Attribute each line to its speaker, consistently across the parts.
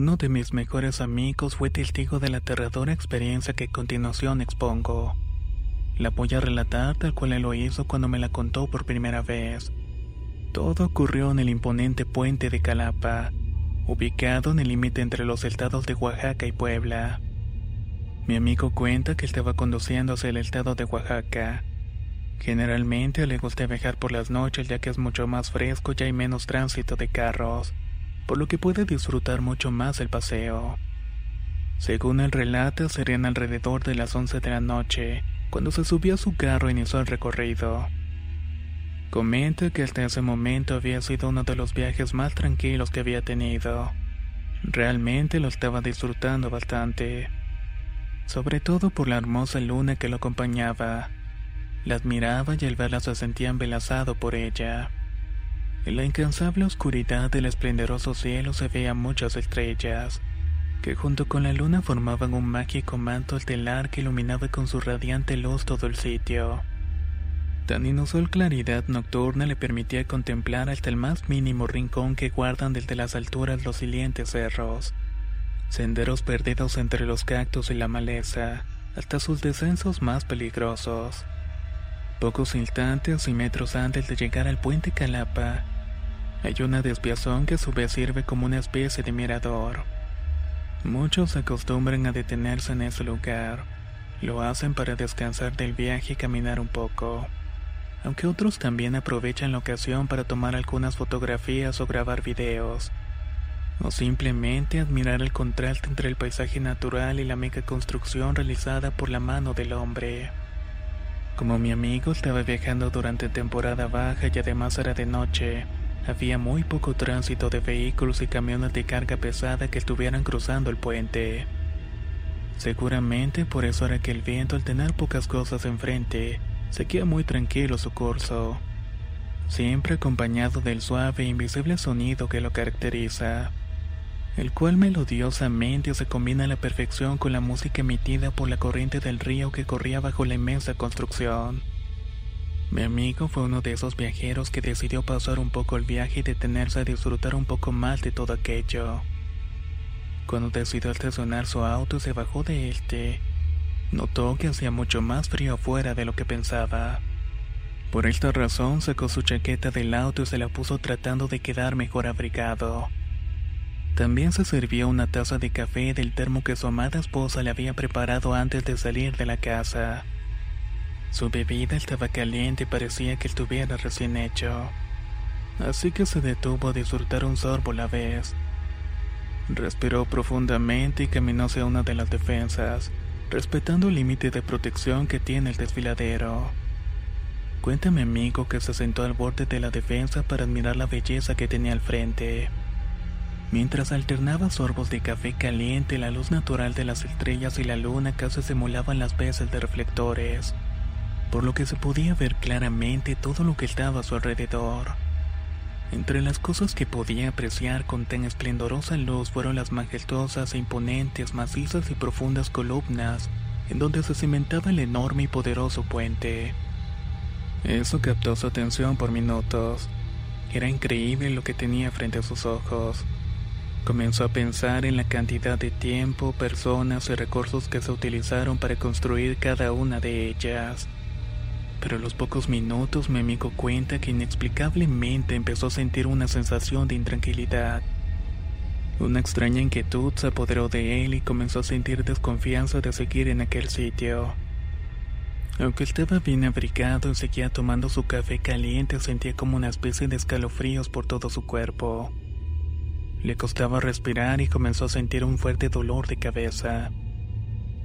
Speaker 1: Uno de mis mejores amigos fue testigo de la aterradora experiencia que a continuación expongo. La voy a relatar tal cual él lo hizo cuando me la contó por primera vez. Todo ocurrió en el imponente puente de Calapa, ubicado en el límite entre los estados de Oaxaca y Puebla. Mi amigo cuenta que estaba conduciendo hacia el estado de Oaxaca. Generalmente le gusta viajar por las noches ya que es mucho más fresco y hay menos tránsito de carros por lo que puede disfrutar mucho más el paseo. Según el relato, serían alrededor de las 11 de la noche, cuando se subió a su carro e inició el recorrido. Comenta que hasta ese momento había sido uno de los viajes más tranquilos que había tenido. Realmente lo estaba disfrutando bastante. Sobre todo por la hermosa luna que lo acompañaba. La admiraba y al verla se sentía embelesado por ella. En la incansable oscuridad del esplendoroso cielo se veían muchas estrellas, que junto con la luna formaban un mágico manto estelar que iluminaba con su radiante luz todo el sitio. Tan inusual claridad nocturna le permitía contemplar hasta el más mínimo rincón que guardan desde las alturas los silientes cerros, senderos perdidos entre los cactus y la maleza, hasta sus descensos más peligrosos. Pocos instantes y metros antes de llegar al puente Calapa, hay una desviación que a su vez sirve como una especie de mirador. Muchos acostumbran a detenerse en ese lugar. Lo hacen para descansar del viaje y caminar un poco. Aunque otros también aprovechan la ocasión para tomar algunas fotografías o grabar videos. O simplemente admirar el contraste entre el paisaje natural y la mega construcción realizada por la mano del hombre. Como mi amigo estaba viajando durante temporada baja y además era de noche, había muy poco tránsito de vehículos y camiones de carga pesada que estuvieran cruzando el puente. Seguramente por eso era que el viento al tener pocas cosas enfrente, seguía muy tranquilo su curso, siempre acompañado del suave e invisible sonido que lo caracteriza, el cual melodiosamente se combina a la perfección con la música emitida por la corriente del río que corría bajo la inmensa construcción. Mi amigo fue uno de esos viajeros que decidió pasar un poco el viaje y detenerse a disfrutar un poco más de todo aquello. Cuando decidió estacionar su auto y se bajó de este, notó que hacía mucho más frío afuera de lo que pensaba. Por esta razón sacó su chaqueta del auto y se la puso tratando de quedar mejor abrigado. También se sirvió una taza de café del termo que su amada esposa le había preparado antes de salir de la casa. Su bebida estaba caliente y parecía que estuviera recién hecho. Así que se detuvo a disfrutar un sorbo a la vez. Respiró profundamente y caminó hacia una de las defensas, respetando el límite de protección que tiene el desfiladero. Cuéntame amigo que se sentó al borde de la defensa para admirar la belleza que tenía al frente. Mientras alternaba sorbos de café caliente, la luz natural de las estrellas y la luna casi simulaban las veces de reflectores por lo que se podía ver claramente todo lo que estaba a su alrededor. Entre las cosas que podía apreciar con tan esplendorosa luz fueron las majestuosas e imponentes, macizas y profundas columnas en donde se cimentaba el enorme y poderoso puente. Eso captó su atención por minutos. Era increíble lo que tenía frente a sus ojos. Comenzó a pensar en la cantidad de tiempo, personas y recursos que se utilizaron para construir cada una de ellas. Pero a los pocos minutos me amigo cuenta que inexplicablemente empezó a sentir una sensación de intranquilidad. Una extraña inquietud se apoderó de él y comenzó a sentir desconfianza de seguir en aquel sitio. Aunque estaba bien abrigado y seguía tomando su café caliente, sentía como una especie de escalofríos por todo su cuerpo. Le costaba respirar y comenzó a sentir un fuerte dolor de cabeza.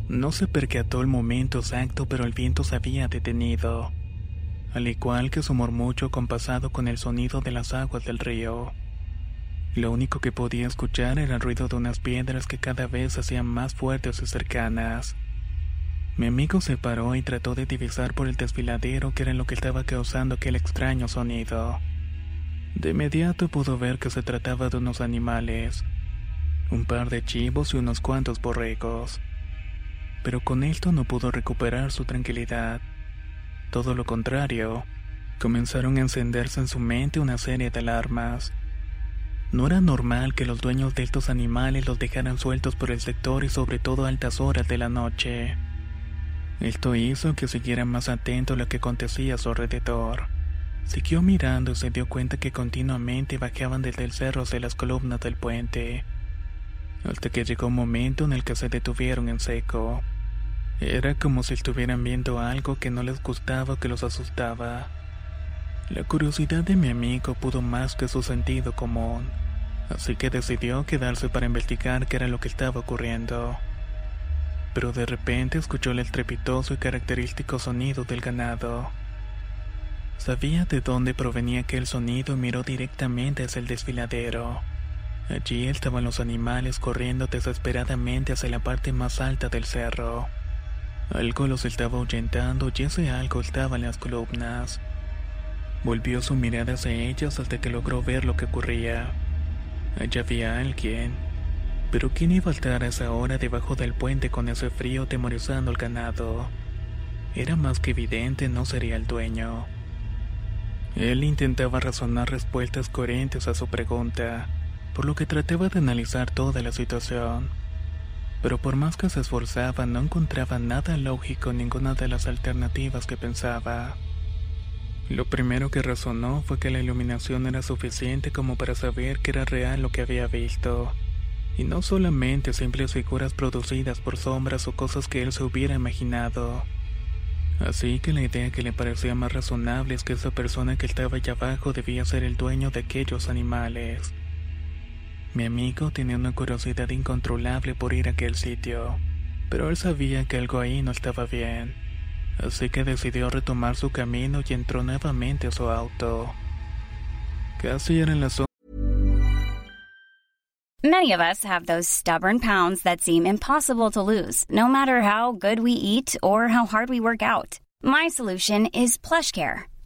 Speaker 1: No se percató el momento exacto, pero el viento se había detenido, al igual que su murmullo compasado con el sonido de las aguas del río. Lo único que podía escuchar era el ruido de unas piedras que cada vez hacían más fuertes y cercanas. Mi amigo se paró y trató de divisar por el desfiladero qué era lo que estaba causando aquel extraño sonido. De inmediato pudo ver que se trataba de unos animales, un par de chivos y unos cuantos borregos. Pero con esto no pudo recuperar su tranquilidad. Todo lo contrario, comenzaron a encenderse en su mente una serie de alarmas. No era normal que los dueños de estos animales los dejaran sueltos por el sector y sobre todo a altas horas de la noche. Esto hizo que siguiera más atento a lo que acontecía a su alrededor. Siguió mirando y se dio cuenta que continuamente bajaban desde el cerro hacia las columnas del puente, hasta que llegó un momento en el que se detuvieron en seco. Era como si estuvieran viendo algo que no les gustaba o que los asustaba. La curiosidad de mi amigo pudo más que su sentido común, así que decidió quedarse para investigar qué era lo que estaba ocurriendo pero de repente escuchó el estrepitoso y característico sonido del ganado. Sabía de dónde provenía aquel sonido y miró directamente hacia el desfiladero. Allí estaban los animales corriendo desesperadamente hacia la parte más alta del cerro. Algo los estaba ahuyentando y ese algo estaba en las columnas. Volvió su mirada hacia ellas hasta que logró ver lo que ocurría. Allí había alguien, pero ¿quién iba a estar a esa hora debajo del puente con ese frío temorizando al ganado? Era más que evidente, no sería el dueño. Él intentaba razonar respuestas coherentes a su pregunta, por lo que trataba de analizar toda la situación. Pero por más que se esforzaba, no encontraba nada lógico en ninguna de las alternativas que pensaba. Lo primero que razonó fue que la iluminación era suficiente como para saber que era real lo que había visto y no solamente simples figuras producidas por sombras o cosas que él se hubiera imaginado. Así que la idea que le parecía más razonable es que esa persona que estaba allá abajo debía ser el dueño de aquellos animales. Mi amigo tenía una curiosidad incontrolable por ir a aquel sitio, pero él sabía que algo ahí no estaba bien, así que decidió retomar su camino y entró nuevamente a su auto. Casi eran las
Speaker 2: Many of us have those stubborn pounds that seem impossible to lose, no matter how good we eat or how hard we work out. My solution is PlushCare.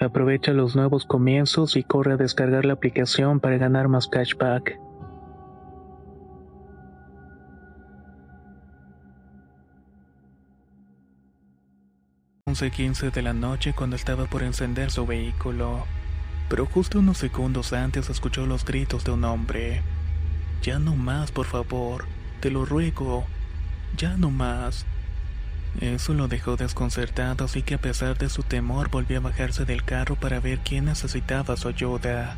Speaker 1: Aprovecha los nuevos comienzos y corre a descargar la aplicación para ganar más cashback. quince de la noche cuando estaba por encender su vehículo, pero justo unos segundos antes escuchó los gritos de un hombre. Ya no más, por favor, te lo ruego, ya no más. Eso lo dejó desconcertado, así que a pesar de su temor volvió a bajarse del carro para ver quién necesitaba su ayuda.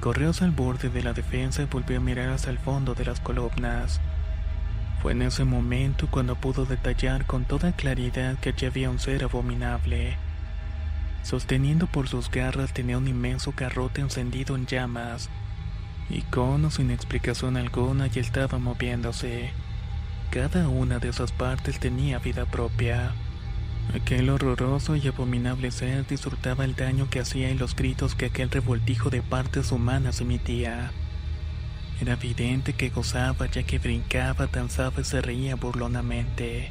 Speaker 1: Corrió el borde de la defensa y volvió a mirar hacia el fondo de las columnas. Fue en ese momento cuando pudo detallar con toda claridad que allí había un ser abominable. Sosteniendo por sus garras tenía un inmenso carrote encendido en llamas, y con o sin explicación alguna ya estaba moviéndose. Cada una de esas partes tenía vida propia. Aquel horroroso y abominable ser disfrutaba el daño que hacía y los gritos que aquel revoltijo de partes humanas emitía. Era evidente que gozaba ya que brincaba, danzaba y se reía burlonamente.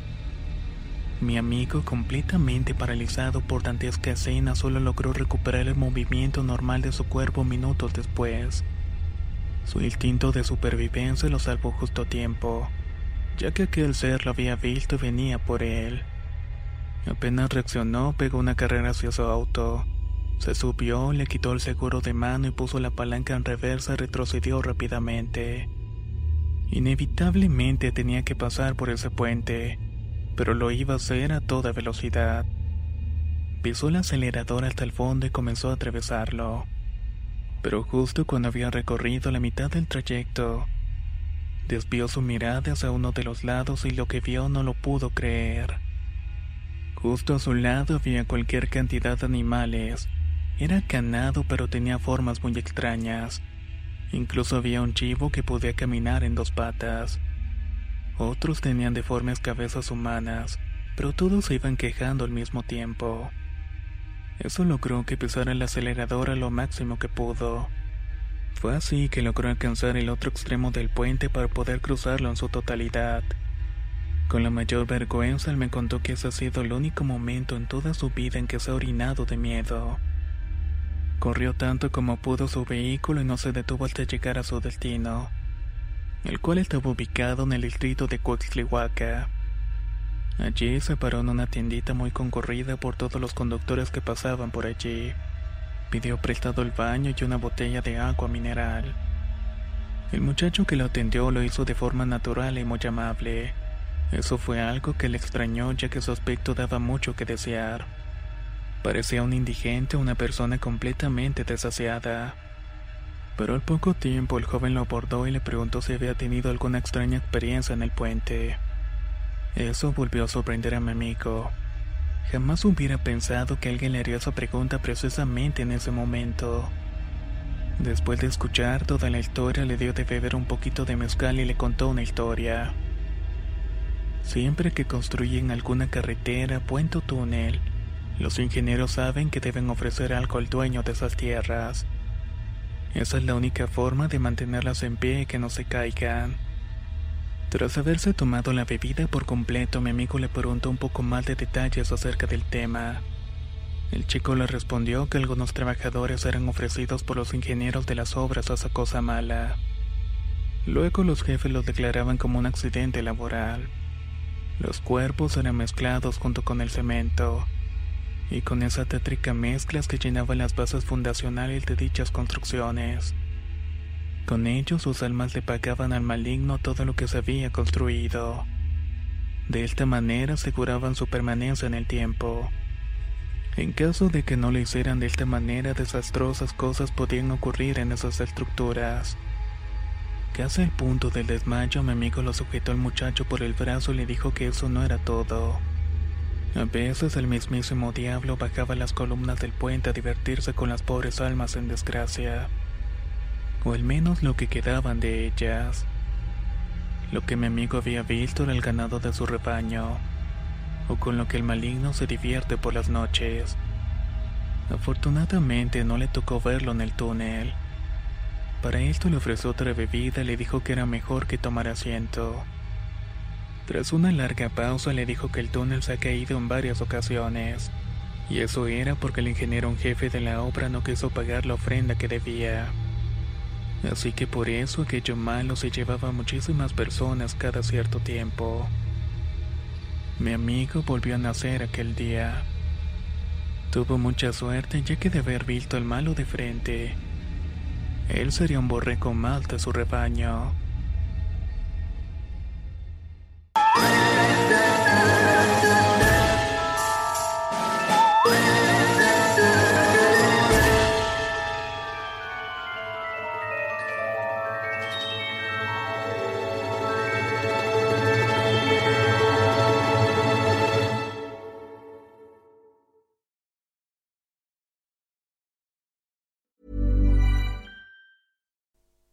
Speaker 1: Mi amigo, completamente paralizado por dantesca escena, solo logró recuperar el movimiento normal de su cuerpo minutos después. Su instinto de supervivencia lo salvó justo a tiempo ya que aquel ser lo había visto y venía por él. Apenas reaccionó, pegó una carrera hacia su auto. Se subió, le quitó el seguro de mano y puso la palanca en reversa y retrocedió rápidamente. Inevitablemente tenía que pasar por ese puente, pero lo iba a hacer a toda velocidad. Pisó el acelerador hasta el fondo y comenzó a atravesarlo. Pero justo cuando había recorrido la mitad del trayecto, Desvió su mirada hacia uno de los lados y lo que vio no lo pudo creer. Justo a su lado había cualquier cantidad de animales. Era canado pero tenía formas muy extrañas. Incluso había un chivo que podía caminar en dos patas. Otros tenían deformes cabezas humanas, pero todos se iban quejando al mismo tiempo. Eso logró que pisara el acelerador lo máximo que pudo. Fue así que logró alcanzar el otro extremo del puente para poder cruzarlo en su totalidad. Con la mayor vergüenza él me contó que ese ha sido el único momento en toda su vida en que se ha orinado de miedo. Corrió tanto como pudo su vehículo y no se detuvo hasta llegar a su destino, el cual estaba ubicado en el distrito de Coaxtlihuaca. Allí se paró en una tiendita muy concurrida por todos los conductores que pasaban por allí. Pidió prestado el baño y una botella de agua mineral. El muchacho que lo atendió lo hizo de forma natural y muy amable. Eso fue algo que le extrañó ya que su aspecto daba mucho que desear. Parecía un indigente, una persona completamente desasiada. Pero al poco tiempo el joven lo abordó y le preguntó si había tenido alguna extraña experiencia en el puente. Eso volvió a sorprender a mi amigo. Jamás hubiera pensado que alguien le haría esa pregunta precisamente en ese momento. Después de escuchar toda la historia, le dio de beber un poquito de mezcal y le contó una historia. Siempre que construyen alguna carretera, puente o túnel, los ingenieros saben que deben ofrecer algo al dueño de esas tierras. Esa es la única forma de mantenerlas en pie y que no se caigan. Tras haberse tomado la bebida por completo, mi amigo le preguntó un poco más de detalles acerca del tema. El chico le respondió que algunos trabajadores eran ofrecidos por los ingenieros de las obras a esa cosa mala. Luego los jefes lo declaraban como un accidente laboral. Los cuerpos eran mezclados junto con el cemento, y con esa tétrica mezclas que llenaban las bases fundacionales de dichas construcciones. Con ellos sus almas le pagaban al maligno todo lo que se había construido. De esta manera aseguraban su permanencia en el tiempo. En caso de que no lo hicieran de esta manera, desastrosas cosas podían ocurrir en esas estructuras. Casi al punto del desmayo, mi amigo lo sujetó al muchacho por el brazo y le dijo que eso no era todo. A veces el mismísimo diablo bajaba las columnas del puente a divertirse con las pobres almas en desgracia, o al menos lo que quedaban de ellas. Lo que mi amigo había visto era el ganado de su rebaño, o con lo que el maligno se divierte por las noches. Afortunadamente no le tocó verlo en el túnel. Para esto le ofreció otra bebida y le dijo que era mejor que tomar asiento. Tras una larga pausa le dijo que el túnel se ha caído en varias ocasiones, y eso era porque el ingeniero en jefe de la obra no quiso pagar la ofrenda que debía. Así que por eso aquello malo se llevaba a muchísimas personas cada cierto tiempo. Mi amigo volvió a nacer aquel día. Tuvo mucha suerte ya que de haber visto al malo de frente, él sería un borrego más de su rebaño.